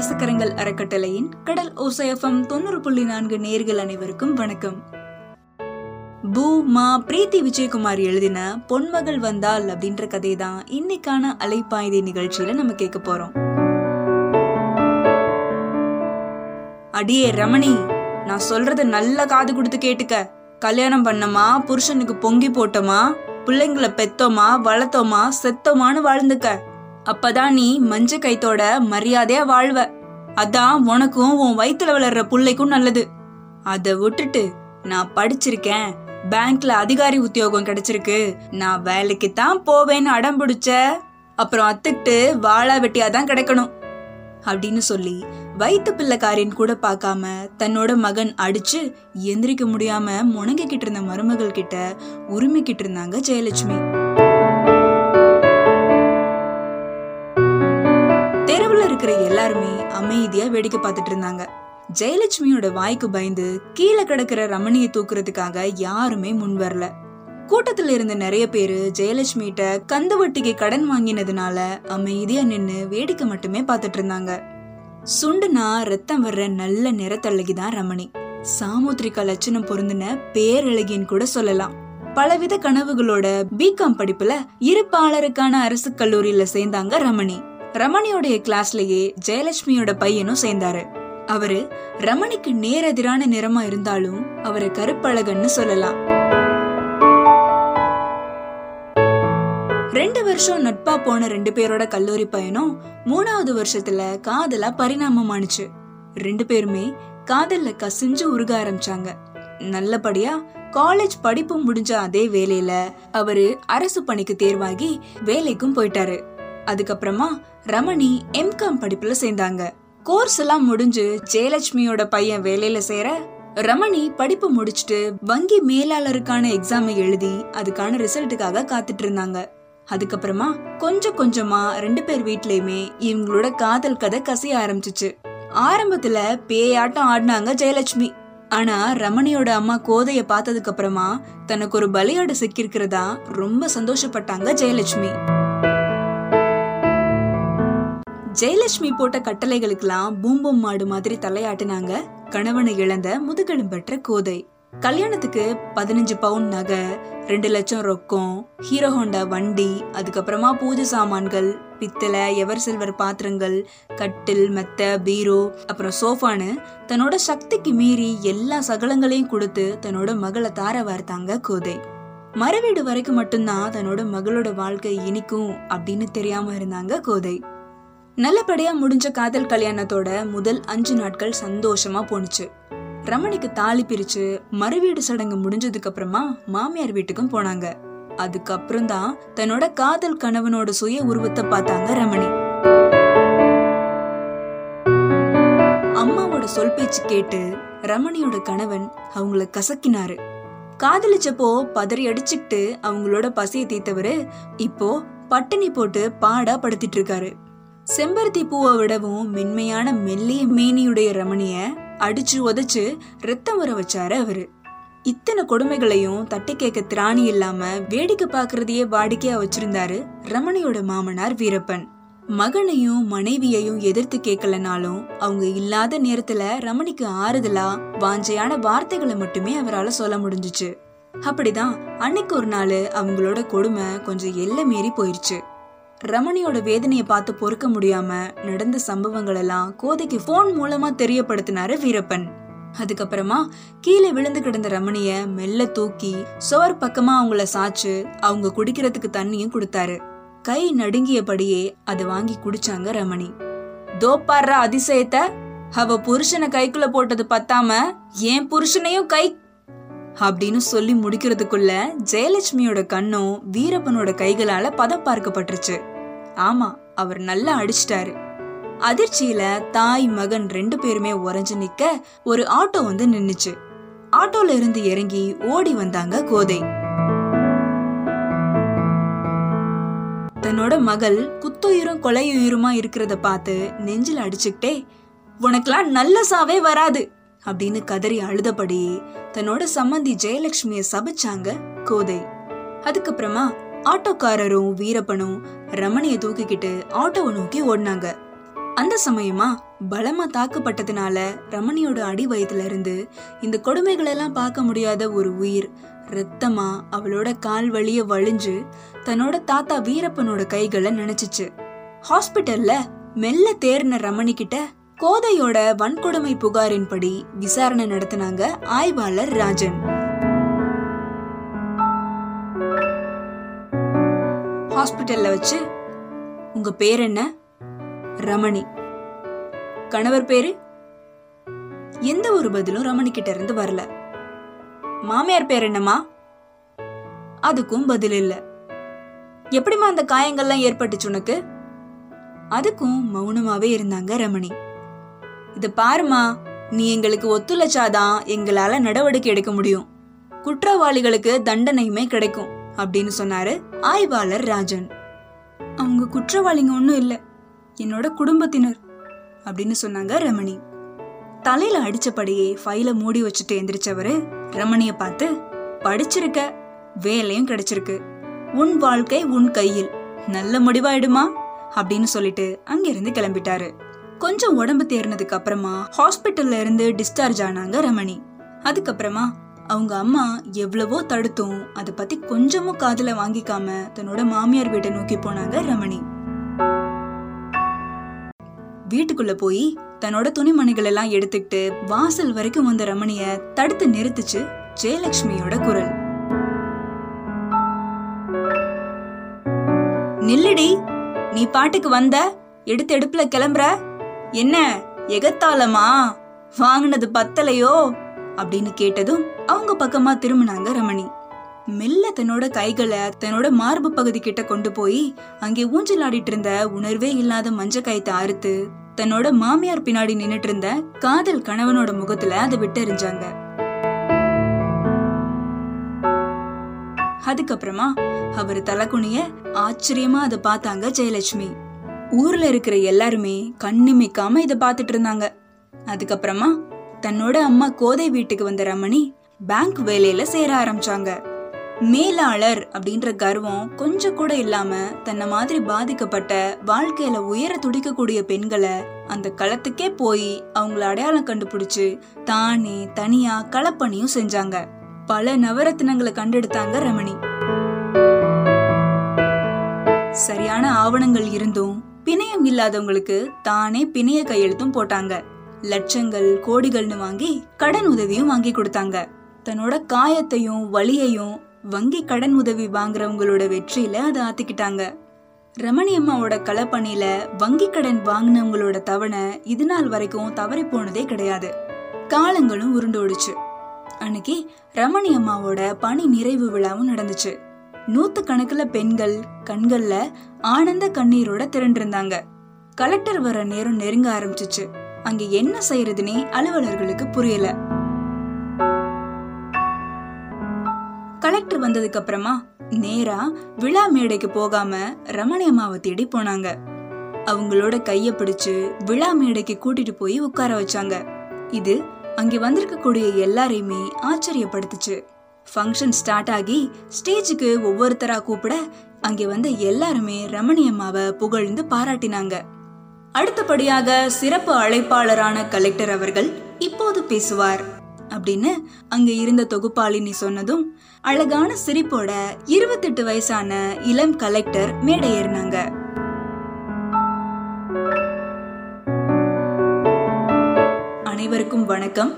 நேசக்கரங்கள் அறக்கட்டளையின் கடல் ஓசையம் தொண்ணூறு புள்ளி நான்கு நேர்கள் அனைவருக்கும் வணக்கம். பூ மா பிரீத்தி விஜயகுமார் எழுதின பொன்மகள் வந்தால் அப்படின்ற கதை தான் இன்னைக்கான அலைப்பாய்தி நிகழ்ச்சியில நம்ம கேட்க போறோம். அடியே ரமணி நான் சொல்றத நல்ல காது கொடுத்து கேட்டுக்க. கல்யாணம் பண்ணமா புருஷனுக்கு பொங்கி போட்டோமா பிள்ளைங்களை பெத்தோமா வளர்த்தோமா செத்தோமான்னு வாழ்ந்துக்க. அப்பதான் நீ மஞ்ச கைத்தோட மரியாதையா வாழ்வ. அதான் உனக்கும் உன் வயித்துல வளர்ற பிள்ளைக்கும் நல்லது. அத விட்டுட்டு நான் படிச்சிருக்கேன். பேங்க்ல அதிகாரி உத்தியோகம் கிடைச்சிருக்கு. நான் வேலைக்கு தான் போவேன்னு அடம் பிடிச்ச. அப்புறம் அத்துக்கிட்டு வாழா வெட்டியா தான் கிடைக்கணும். அப்படின்னு சொல்லி வயிற்று பிள்ளைக்காரின் கூட பார்க்காம தன்னோட மகன் அடிச்சு எந்திரிக்க முடியாம முணங்கிக்கிட்டு இருந்த மருமகள் கிட்ட உரிமைக்கிட்டு இருந்தாங்க ஜெயலட்சுமி. இருக்கிற எல்லாருமே அமைதியா வேடிக்கை பார்த்துட்டு இருந்தாங்க. ஜெயலட்சுமியோட வாய்க்கு பயந்து கீழே கிடக்கிற ரமணியை தூக்குறதுக்காக யாருமே முன் வரல. கூட்டத்துல இருந்த நிறைய பேரு ஜெயலட்சுமிகிட்ட கந்து வட்டிக்கு கடன் வாங்கினதுனால அமைதியா நின்னு வேடிக்கை மட்டுமே பார்த்துட்டு இருந்தாங்க. சுண்டுனா ரத்தம் வர்ற நல்ல நிறத்தழகிதான் ரமணி. சாமுத்திரிகா லட்சணம் பொருந்தின பேரழகின்னு கூட சொல்லலாம். பலவித கனவுகளோட பிகாம் படிப்புல இருப்பாளருக்கான அரசு கல்லூரியில சேர்ந்தாங்க ரமணி. ரமணியோடைய கிளாஸ்லயே ஜெயலட்சுமியோட பையனும் சேர்ந்தாரு. அவரு ரமணிக்கு நேரெதிரான நிறமா இருந்தாலும் அவரை கருப்பழகன்னு சொல்லலாம். ரெண்டு வருஷம் நட்பா போன ரெண்டு பேரோட கல்லூரி பயணம் மூணாவது வருஷத்துல காதலா பரிணாமமானுச்சு. ரெண்டு பேருமே காதல்ல கசிஞ்சு உருக ஆரம்பிச்சாங்க. நல்லபடியா காலேஜ் படிப்பு முடிஞ்ச அதே வேலையில அவரு அரசு பணிக்கு தேர்வாகி வேலைக்கும் போயிட்டாரு. அதுக்கப்புறமா ரமணி எம்காம் படிப்புல சேர்ந்தாங்க. கோர்ஸ் எல்லாம் முடிஞ்சு ஜெயலட்சுமியோட பையன் வேலையில சேர ரமணி படிப்பு முடிச்சுட்டு வங்கி மேலாளருக்கான எக்ஸாமை எழுதி அதுக்கான ரிசல்ட்டுக்காக காத்துட்டு இருந்தாங்க. அதுக்கப்புறமா கொஞ்சம் கொஞ்சமா ரெண்டு பேர் வீட்லயுமே இவங்களோட காதல் கதை கசிய ஆரம்பிச்சிச்சு. ஆரம்பத்துல பேயாட்டம் ஆடினாங்க ஜெயலட்சுமி. ஆனா ரமணியோட அம்மா கோதைய பார்த்ததுக்கு அப்புறமா தனக்கு ஒரு பலியோட சிக்கிருக்கிறதா ரொம்ப சந்தோஷப்பட்டாங்க ஜெயலட்சுமி. ஜெயலட்சுமி போட்ட கட்டளைகளுக்கெல்லாம் பூம்பும் மாடு மாதிரி தலையாட்டினாங்க கணவனை இழந்த முதுகெலும் பெற்ற கோதை. கல்யாணத்துக்கு பதினஞ்சு பவுன் நகை ரெண்டு லட்சம் ரொக்கம் ஹீரோ ஹோண்டா வண்டி அதுக்கப்புறமா பூஜை சாமான்கள் பித்தளை எவர் சில்வர் பாத்திரங்கள் கட்டில் மெத்த பீரோ அப்புறம் சோஃபான்னு தன்னோட சக்திக்கு மீறி எல்லா சகலங்களையும் கொடுத்து தன்னோட மகளை தார வார்த்தாங்க கோதை. மறுவீடு வரைக்கும் மட்டும்தான் தன்னோட மகளோட வாழ்க்கை இனிக்கும் அப்படின்னு தெரியாம இருந்தாங்க கோதை. நல்லபடியா முடிஞ்ச காதல் கல்யாணத்தோட முதல் அஞ்சு நாட்கள் சந்தோஷமா போனுச்சு ரமணிக்கு தாலி பிரிச்சு மறுவீடு சடங்கு முடிஞ்சதுக்கு அப்புறமா மாமியார் வீட்டுக்கும் போனாங்க. அதுக்கப்புறம் தான் தன்னோட காதல் கணவனோட சுய உருவத்தை பார்த்தாங்க ரமணி. அம்மாவோட சொல் பேச்சு கேட்டு ரமணியோட கணவன் அவங்கள கசக்கினாரு. காதலிச்சப்போ பதறி அடிச்சுக்கிட்டு அவங்களோட பசியை தீர்த்தவரு இப்போ பட்டினி போட்டு பாடா படுத்திட்டு இருக்காரு. செம்பருத்தி பூவை விடவும் மென்மையான மெல்லிய மேனியுடைய ரமணிய அடிச்சு உதச்சு ரத்தம் வர வச்சாரு அவரு. இத்தனை கொடுமைகளையும் தட்டி கேட்க திராணி இல்லாம வேடிக்கை பாக்குறதையே வாடிக்கையா வச்சிருந்தாரு ரமணியோட மாமனார் வீரப்பன். மகனையும் மனைவியையும் எதிர்த்து கேட்கலனாலும் அவங்க இல்லாத நேரத்துல ரமணிக்கு ஆறுதலா வாஞ்சையான வார்த்தைகளை மட்டுமே அவரால் சொல்ல முடிஞ்சுச்சு. அப்படிதான் அன்னைக்கு ஒரு நாள் அவங்களோட கொடுமை கொஞ்சம் எல்லை மீறி போயிருச்சு. ரமணியோட வேதனையை பார்த்து பொறுக்க முடியாம நடந்த சம்பவங்கள் எல்லாம் கோதைக்கு போன் மூலமா தெரியப்படுத்தினாரு வீரப்பன். அதுக்கப்புறமா கீழே விழுந்து கிடந்த ரமணிய மெல்ல தூக்கி சுவர் பக்கமா அவங்கள சாச்சு அவங்க குடிக்கிறதுக்கு தண்ணியும் கொடுத்தாரு. கை நடுங்கியபடியே அதை வாங்கி குடிச்சாங்க ரமணி. தோப்பாடுற அதிசயத்தை அவ புருஷனை கைக்குள்ள போட்டது பத்தாம என் புருஷனையும் கை அப்படின்னு சொல்லி முடிக்கிறதுக்குள்ள ஜெயலட்சுமியோட கண்ணும் வீரப்பனோட கைகளால பதம் பார்க்கப்பட்டுருச்சு. ஆமா அவர் நல்லா அடிச்சிட்டாரு. அதிர்ச்சியில தாய் மகன் ரெண்டு பேருமே உறைஞ்சு நிக்க ஒரு ஆட்டோ வந்து நின்னுச்சு. ஆட்டோல இருந்து இறங்கி ஓடி வந்தாங்க கோதை. தன்னோட மகள் குத்துயிரும் கொலையுயிருமா இருக்கிறத பார்த்து நெஞ்சில் அடிச்சுக்கிட்டே உனக்கெல்லாம் நல்ல சாவே வராது அப்படின்னு கதறி அழுதபடி தன்னோட சம்மந்தி ஜெயலட்சுமிய சபிச்சாங்க கோதை. அதுக்கப்புறமா ஆட்டோக்காரரும் வீரப்பனும் ரமணிய தூக்கிக்கிட்டு ஆட்டோவை நோக்கி ஓடினாங்க. அந்த சமயமா பலமா தாக்கப்பட்டதுனால ரமணியோட அடி வயதுல இருந்து இந்த கொடுமைகளெல்லாம் பார்க்க முடியாத ஒரு உயிர் ரத்தமா அவளோட கால் வழிய வழிஞ்சு தன்னோட தாத்தா வீரப்பனோட கைகளை நினைச்சிச்சு. ஹாஸ்பிட்டல்ல மெல்ல தேர்ன ரமணி கிட்ட கோதையோட வன்கொடுமை புகாரின்படி விசாரணை நடத்தினாங்க ஆய்வாளர் ராஜன். ஹாஸ்பிட்டலில் வச்சு உங்கள் பேர் என்ன? ரமணி. கணவர் பேரு? எந்த ஒரு பதிலும் ரமணி கிட்ட இருந்து வரல. மாமியார் பேர் என்னம்மா? அதுக்கும் பதில் இல்லை. எப்படிம்மா அந்த காயங்கள்லாம் ஏற்பட்டுச்சு உனக்கு? அதுக்கும் மௌனமாவே இருந்தாங்க ரமணி. இத பாருமா நீ எங்களுக்கு ஒத்துழைச்சாதான் எங்களால நடவடிக்கை எடுக்க முடியும். குற்றவாளிகளுக்கு தண்டனையுமே கிடைக்கும். அப்படின்னு சொன்னாரு ஆய்வாளர் ராஜன். அவங்க குற்றவாளிங்க ஒன்றும் இல்லை. என்னோட குடும்பத்தினர் அப்படின்னு சொன்னாங்க ரமணி. தலையில அடிச்சபடியே ஃபைல மூடி வச்சுட்டு எந்திரிச்சவரு ரமணிய பார்த்து படிச்சிருக்க வேலையும் கிடைச்சிருக்கு. உன் வாழ்க்கை உன் கையில். நல்ல முடிவாயிடுமா? அப்படின்னு சொல்லிட்டு அங்கிருந்து கிளம்பிட்டாரு. கொஞ்சம் உடம்பு தேர்னதுக்கு அப்புறமா ஹாஸ்பிட்டல்ல இருந்து டிஸ்சார்ஜ் ஆனாங்க ரமணி. அதுக்கப்புறமா அவங்க அம்மா எவ்வளவோ தடுத்தும். அதை பத்தி கொஞ்சமும் காதுல வாங்கிக்காம தன்னோட மாமியார் வீட்டை நோக்கி போனாங்க ரமணி. வீட்டுக்குள்ள போய் தன்னோட துணிமணிகள் எல்லாம் எடுத்துக்கிட்டு வாசல் வரைக்கும் வந்த ரமணிய தடுத்து நிறுத்துச்சு ஜெயலட்சுமியோட குரல். நில்லுடி நீ பாட்டுக்கு வந்த? எடுத்து எடுப்புல கிளம்புற? என்ன எகத்தாளமா? வாங்கினது பத்தலையோ? அப்படின்னு கேட்டதும் அவங்க பக்கமா திரும்பினாங்க ரமணி. மெல்ல தன்னோட கைகளை தன்னோட மார்பு பகுதி கிட்ட கொண்டு போய் அங்கே ஊஞ்சல் ஆடிட்டு இருந்த உணர்வே இல்லாத மஞ்ச கயத்தை அறுத்து தன்னோட மாமியார் பின்னாடி நின்னுட்டு இருந்த காதல் கணவனோட முகத்துல அதை விட்டெறிஞ்சாங்க. அதுக்கப்புறமா அவர் தலைக்குனிய ஆச்சரியமா அதை பார்த்தாங்க ஜெயலட்சுமி. ஊர்ல இருக்கிற எல்லாருமே கண்ணிமைக்காம இதை பார்த்துட்டு இருந்தாங்க. அதுக்கப்புறமா தன்னோட அம்மா கோதை வீட்டுக்கு வந்த ரமணி பேங்க் வேலையில சேர ஆரம்பிச்சாங்க. மேலாளர் அப்படின்ற கர்வம் கொஞ்சம் கூட இல்லாம தன்னை மாதிரி பாதிக்கப்பட்ட வாழ்க்கையில உயர துடிக்கக்கூடிய பெண்களை அந்த களத்துக்கே போய் அவங்கள அடையாளம் கண்டுபிடிச்சு தானே தனியா களப்பணியும் செஞ்சாங்க. பல நவரத்தினங்களை கண்டெடுத்தாங்க ரமணி. சரியான ஆவணங்கள் இருந்தும் பிணையம் இல்லாதவங்களுக்கு தானே பிணைய கையெழுத்தும் போட்டாங்க. லட்சங்கள் கோடிகள்னு வாங்கி கடன் உதவியும் வாங்கி கொடுத்தாங்க. தன்னோட காயத்தையும் வலியையும் வங்கி கடன் உதவி வாங்குறவங்களோட வெற்றியில அதை ஆத்திக்கிட்டாங்க. ரமணி அம்மாவோட களப்பணியில வங்கி கடன் வாங்கினவங்களோட தவணை இது நாள் வரைக்கும் தவறி போனதே கிடையாது. காலங்களும் உருண்டோடுச்சு அன்னைக்கு ரமணி அம்மாவோட பணி நிறைவு விழாவும் நடந்துச்சு. நூத்து கணக்குல பெண்கள் கண்கள்ல ஆனந்த கண்ணீரோட திரண்டிருந்தாங்க. கலெக்டர் வர நேரம் நெருங்க ஆரம்பிச்சிச்சு. அங்க என்ன செய்யறதுனே அலுவலர்களுக்கு புரியல. கலெக்டர் வந்ததுக்கு அப்புறமா நேரா விழா மேடைக்கு போகாம ரமணி அம்மாவை தேடி போனாங்க. அவங்களோட கைய பிடிச்சு விழா மேடைக்கு கூட்டிட்டு போய் உட்கார வச்சாங்க. இது அங்கே வந்திருக்கக்கூடிய எல்லாரையுமே ஆச்சரியப்படுத்துச்சு. ஃபங்க்ஷன் ஸ்டார்ட் ஆகி ஸ்டேஜுக்கு ஒவ்வொருத்தரா கூப்பிட அங்கே வந்த எல்லாருமே ரமணி அம்மாவை புகழ்ந்து பாராட்டினாங்க. அடுத்தபடியாக சிறப்பு அழைப்பாளரான கலெக்டர் அவர்கள் இப்போது பேசுவார். அப்படின்னு அங்க இருந்த தொகுப்பாளினி சொன்னதும் அழகான சிரிப்போட இருபத்தெட்டு வயசான இளம் கலெக்டர் மேடை ஏறினாங்க அனைவருக்கும் வணக்கம்.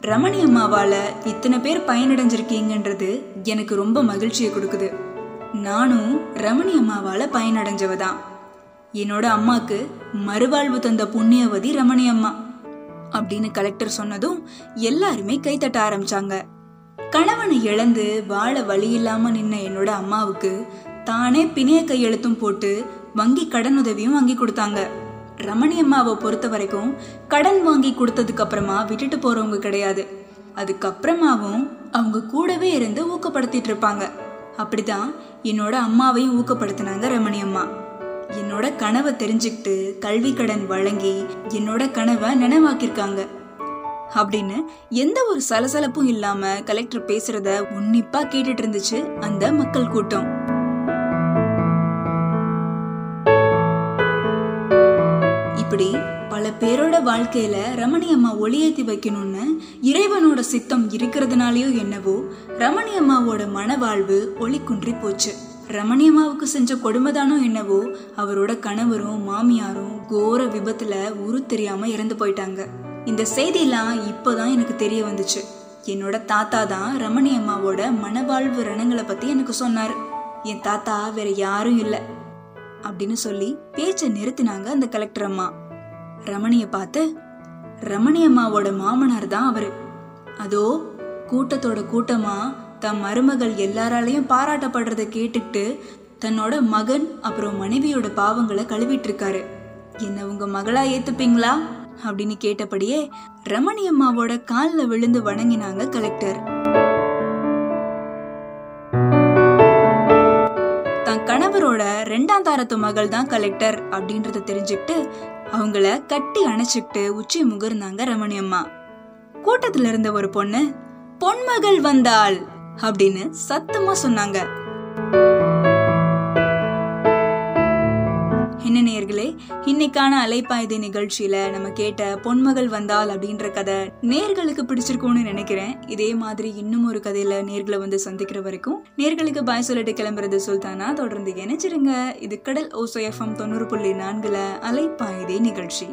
ரமணி அம்மாவால இத்தனை பேர் பயனடைஞ்சிருக்கீங்கன்றது எனக்கு ரொம்ப மகிழ்ச்சியை கொடுக்குது. நானும் ரமணி அம்மாவால பயனடைஞ்சவதான். என்னோட அம்மாக்கு மறுவாழ்வு தந்த புண்ணியவதி ரமணி அம்மா அப்படின்னு கலெக்டர் சொன்னதும் எல்லாருமே கைத்தட்ட ஆரம்பிச்சாங்க. கணவனை இழந்து வாழ வழி இல்லாம நின்ன என்னோட அம்மாவுக்கு தானே பிணைய கையெழுத்தும் போட்டு வங்கி கடன் உதவியும் வாங்கி கொடுத்தாங்க. ரமணி அம்மாவை பொறுத்த வரைக்கும் கடன் வாங்கி கொடுத்ததுக்கு அப்புறமா விட்டுட்டு போறவங்க கிடையாது. அதுக்கப்புறமாவும் அவங்க கூடவே இருந்து ஊக்கப்படுத்திட்டு இருப்பாங்க. அப்படிதான் என்னோட அம்மாவையும் ஊக்கப்படுத்தினாங்க ரமணி அம்மா. என்னோட கனவை தெரிஞ்சுக்கிட்டு கல்வி கடன் வழங்கி என்னோட கனவை நினைவாக்கியிருக்காங்க. அப்படின்னு எந்த ஒரு சலசலப்பும் இல்லாம கலெக்டர் பேசுறத உன்னிப்பா கேட்டுட்டு இருந்துச்சு அந்த மக்கள் கூட்டம். இப்படி பல பேரோட வாழ்க்கையில ரமணி அம்மா ஒளியேத்தி வைக்கணும்னு இறைவனோட சித்தம் இருக்கிறதுனாலயோ என்னவோ ரமணி அம்மாவோட மனவாழ்வு ஒளி குன்றி போச்சு. ரமணி அம்மாவுக்கு செஞ்ச கொடுமைதானோ என்னவோ அவரோட கணவரும் மாமியாரும் கோர விபத்துல உரு தெரியாம இறந்து போயிட்டாங்க. இந்த செய்தியெல்லாம் இப்போதான் எனக்கு தெரிய வந்துச்சு. என்னோட தாத்தா தான் ரமணி அம்மாவோட மனவாழ்வு ரணங்களை பத்தி எனக்கு சொன்னாரு. என் தாத்தா வேற யாரும் இல்லை அப்படின்னு சொல்லி பேச்சை நிறுத்தினாங்க அந்த கலெக்டர் அம்மா. ரமணிய பார்த்து ரமணி அம்மாவோட மாமனார் தான் அவரு. அதோ கூட்டத்தோட கூட்டமா தம் மருமகள் எல்லாராலையும் பாராட்டப்படுறத கேட்டுக்கிட்டு தன்னோட மகன் அப்புறம் மனைவியோட பாவங்களை கழுவிட்டு இருக்காரு என்ன உங்க மகளா ஏத்துப்பீங்களா? அப்படின்னு கேட்டபடியே ரமணி அம்மாவோட காலில் விழுந்து வணங்கினாங்க கலெக்டர். தன் கணவரோட ரெண்டாம் தாரத்து மகள் தான் கலெக்டர் அப்படின்றத தெரிஞ்சுக்கிட்டு அவங்கள கட்டி அணைச்சிக்கிட்டு உச்சி முகர்ந்தாங்க ரமணி அம்மா. கூட்டத்துல இருந்த ஒரு பொண்ணு பொன்மகள் வந்தாள். அப்படின்னு சத்தமா சொன்னாங்க. என்ன நேர்களே இன்னைக்கான அலைப்பாய்தி நிகழ்ச்சியில நம்ம கேட்ட பொன்மகள் வந்தால் அப்படின்ற கதை நேர்களுக்கு பிடிச்சிருக்கும்னு நினைக்கிறேன். இதே மாதிரி இன்னும் ஒரு கதையில நேர்களை வந்து சந்திக்கிற வரைக்கும் நேர்களுக்கு பாய் சொல்லிட்டு கிளம்புறது சுல்தானா? தொடர்ந்து இணைச்சிருங்க இது கடல் ஓசோ எஃப்எம் தொண்ணூறு புள்ளி நான்குல அலைப்பாய்தி நிகழ்ச்சி.